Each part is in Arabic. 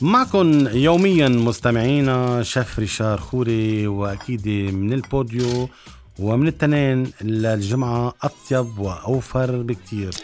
معكم يوميا مستمعينا شيف ريشار خوري وأكيد من البوديو ومن التنين للجمعة أطيب وأوفر بكتير.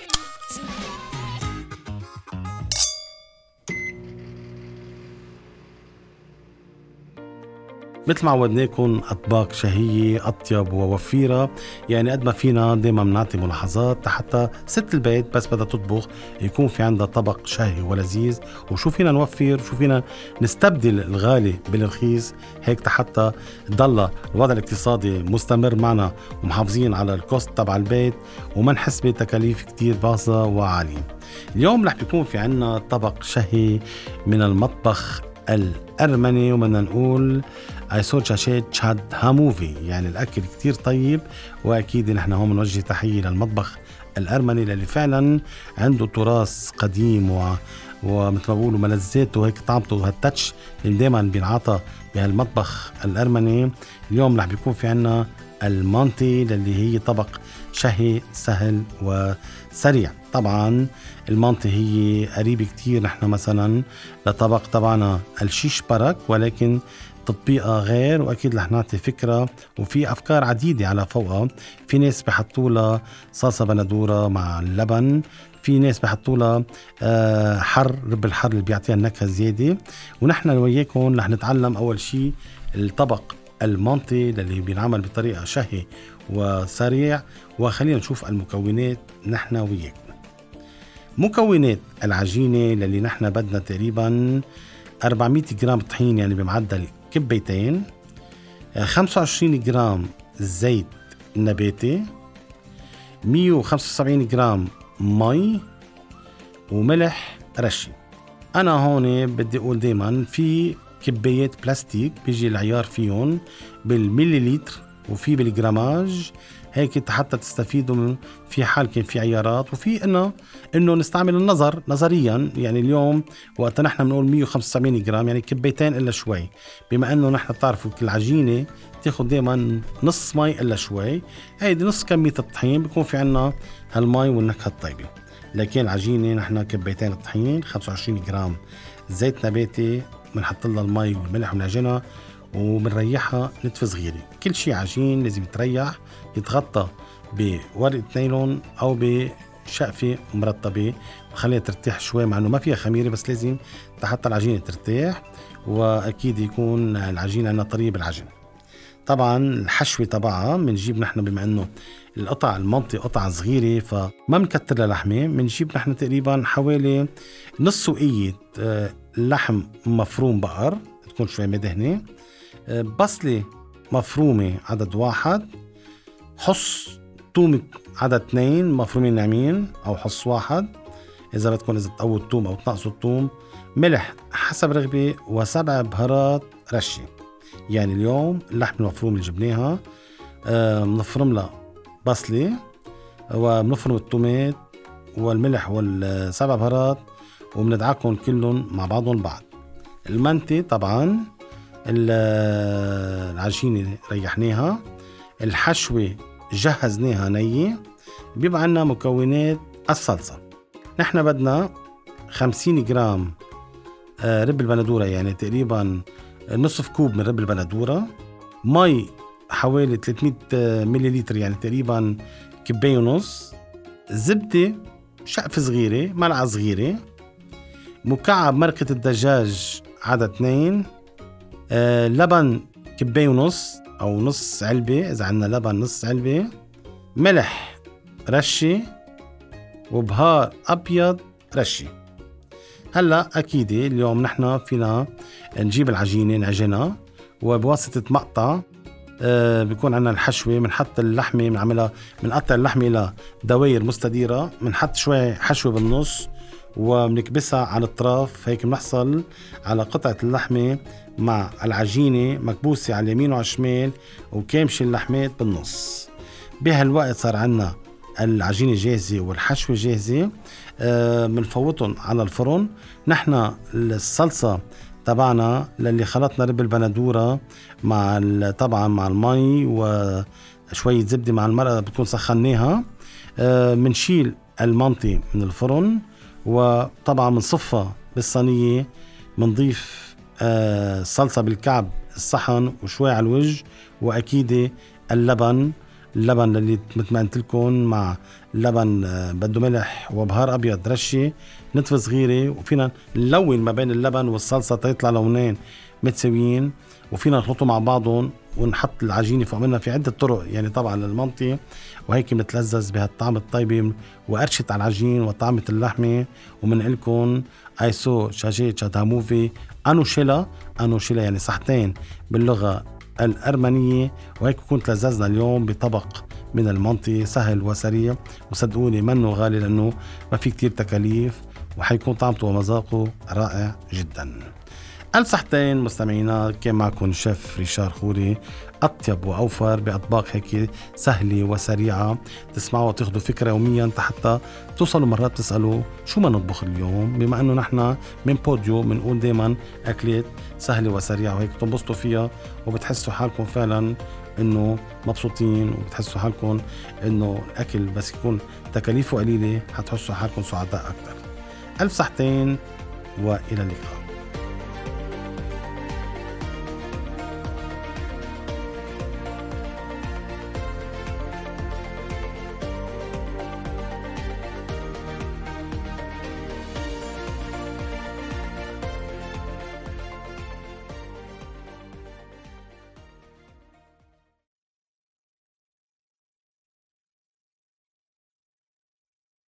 مثل ما عودناكم أطباق شهية أطيب ووفيرة. يعني قد ما فينا دائما بنعطي ملاحظات حتى ست البيت بس بدها تطبخ يكون في عندها طبق شهي ولذيذ. وشو فينا نوفر؟ وشو فينا نستبدل الغالي بالرخيص؟ هيك حتى ضل الوضع الاقتصادي مستمر معنا ومحافظين على ال cost تبع البيت وما نحس بتكاليف كتير باهظه وعالية. اليوم رح بيكون في عنا طبق شهي من المطبخ الأرمني وبدنا نقول այսօր ճաշը շատ համով է يعني الأكل كتير طيب وأكيد نحن هون بنوجه تحية للمطبخ الأرمني اللي فعلا عنده تراث قديم و ومثل ما بقولوا ملذاته وهيك طعمته هال touch اللي دائما بينعطى بهالمطبخ الأرمني. اليوم رح بيكون في عنا المانتي اللي هي طبق شهي سهل وسريع. طبعا المانتي هي قريبة كتير نحن مثلا لطبق تبعنا الشيش برك ولكن تطبيقها غير وأكيد رح نعطي فكرة. وفي أفكار عديدة على فوقها. في ناس بحطوا لها صلصه بندوره مع اللبن. في ناس بحطوا لها آه، حر رب الحر اللي بيعطيها النكهة زياده ونحن وياكم رح نتعلم أول شيء الطبق المانتي اللي بينعمل بطريقة شهي وسريع. وخلينا نشوف المكونات نحن وياكم مكونات العجينة اللي نحن بدنا تقريبا 400 جرام طحين يعني بمعدل كبيتين 25 جرام زيت نباتي 175 جرام مي وملح رشي. أنا هون بدي أقول دايما في كبايات بلاستيك بيجي العيار فيهم بالمليلتر وفي بال grammage. هيك حتى تستفيدوا من في حال كان في عيارات وفي انه إنه نستعمل النظر نظريا. يعني اليوم وقت نحن بنقول 175 جرام يعني كبيتين إلا شوي. بما إنه نحن بتعرفوا كل عجينة تاخذ دائما نص مي إلا شوي. هيدي نص كمية الطحين بيكون في عنا هالمي والنكهة الطيبة. لكن العجينة نحن كبيتين الطحين 25 جرام زيت نباتي بنحط لها المي والملح ونعجنها وبنريحها نتفة صغيرة. كل شيء عجين لازم يتريح يتغطى بورقة نايلون أو بشقفة مرطبة وخليها ترتاح شوي مع إنه ما فيها خميرة بس لازم حتى العجينة ترتاح وأكيد يكون العجين عندنا طرية بالعجن. طبعا الحشوة تبعها بنجيب نحن بما إنه القطع المنطي قطع صغيرة فما بنكتر لها لحمة بنجيب نحن تقريبا حوالي نص وقية آه، لحم مفروم بقر تكون شوي مدهنة. بصلة مفرومة عدد واحد حص توم عدد اثنين مفرومين ناعمين أو حص واحد إذا بدكم إذا تقووا التوم أو تنقصوا التوم ملح حسب رغبة وسبع بهارات رشة. يعني اليوم اللحم المفروم اللي جبناها بنفرم لها بصلة وبنفرم التومات والملح والسبع بهارات وبندعكهم كلهم مع بعضهم البعض. المنتي طبعا العجينة ريحناها. الحشوة جهزناها نية بيبقى عنا مكونات الصلصة. نحن بدنا 50 جرام آه، رب البندورة يعني تقريبا نصف كوب من رب البندورة. مي حوالي 300 مليلتر يعني تقريبا كباية ونص. زبدة شقفة صغيرة ملعقة صغيرة. مكعب مرقة الدجاج عدد اثنين. آه لبن كباية ونص أو نص علبة. إذا عندنا لبن نص علبة ملح رشة وبهار أبيض رشة. هلأ أكيد اليوم نحن فينا نجيب العجينة نعجنها وبواسطة مقطع آه بيكون عندنا الحشوة بنحط اللحمة بنعملها بنقطع اللحمة إلى دواير مستديرة بنحط شوي حشوة بالنص وبنكبسها على الطرف هيك بنحصل على قطعة اللحمة مع العجينة مكبوسة على اليمين وعلى الشمال وكامشة اللحمات بالنص. بهالوقت صار عنا العجينة جاهزة والحشوة جاهزة بنفوتهم آه على الفرن. نحن الصلصة تبعنا للي خلطنا رب البندورة مع طبعا مع المي وشوية زبدة مع المرقة بتكون سخناها. بنشيل المنطي من الفرن وطبعا بنصفها بالصينية بنضيف صلصة بالكعب الصحن وشوي على الوجه وأكيد اللبن اللبن اللي مثل ما قلت لكم مع لبن آه، بده ملح وبهار أبيض رشة نتفة صغيرة وفينا نلون ما بين اللبن والصلصة تيطلع لونين متساويين وفينا نخلطهم مع بعضهم ونحط العجينة فوق منها في عدة طرق يعني طبعا للمنطي وهيك بنتلذذ بهالطعم الطيبه وقرشة على العجين وطعمة اللحمة. ومن لكم ايسو شاجي تشاتاموفي أنوشيلا أنوشيلا يعني صحتين باللغة الأرمنية وهيك كنت تلذذنا اليوم بطبق من المنطي سهل وسريع وصدقوني منه غالي لأنه ما في كتير تكاليف وحيكون طعمته ومذاقه رائع جدا. ألف صحتين مستمعينا كان معكم شيف ريشار خوري أطيب وأوفر بأطباق هيك سهلة وسريعة. تسمعوا وتاخذوا فكرة يوميا حتى توصلوا مرات تسألوا شو ما نطبخ اليوم. بما أنه نحن من بوديو بنقول دايما أكلات سهلة وسريعة وهيك تنبسطوا فيها وبتحسوا حالكم فعلا إنه مبسوطين وبتحسوا حالكم إنه الأكل بس يكون تكاليفه قليلة حتحسوا حالكم سعداء أكثر ألف صحتين وإلى اللقاء.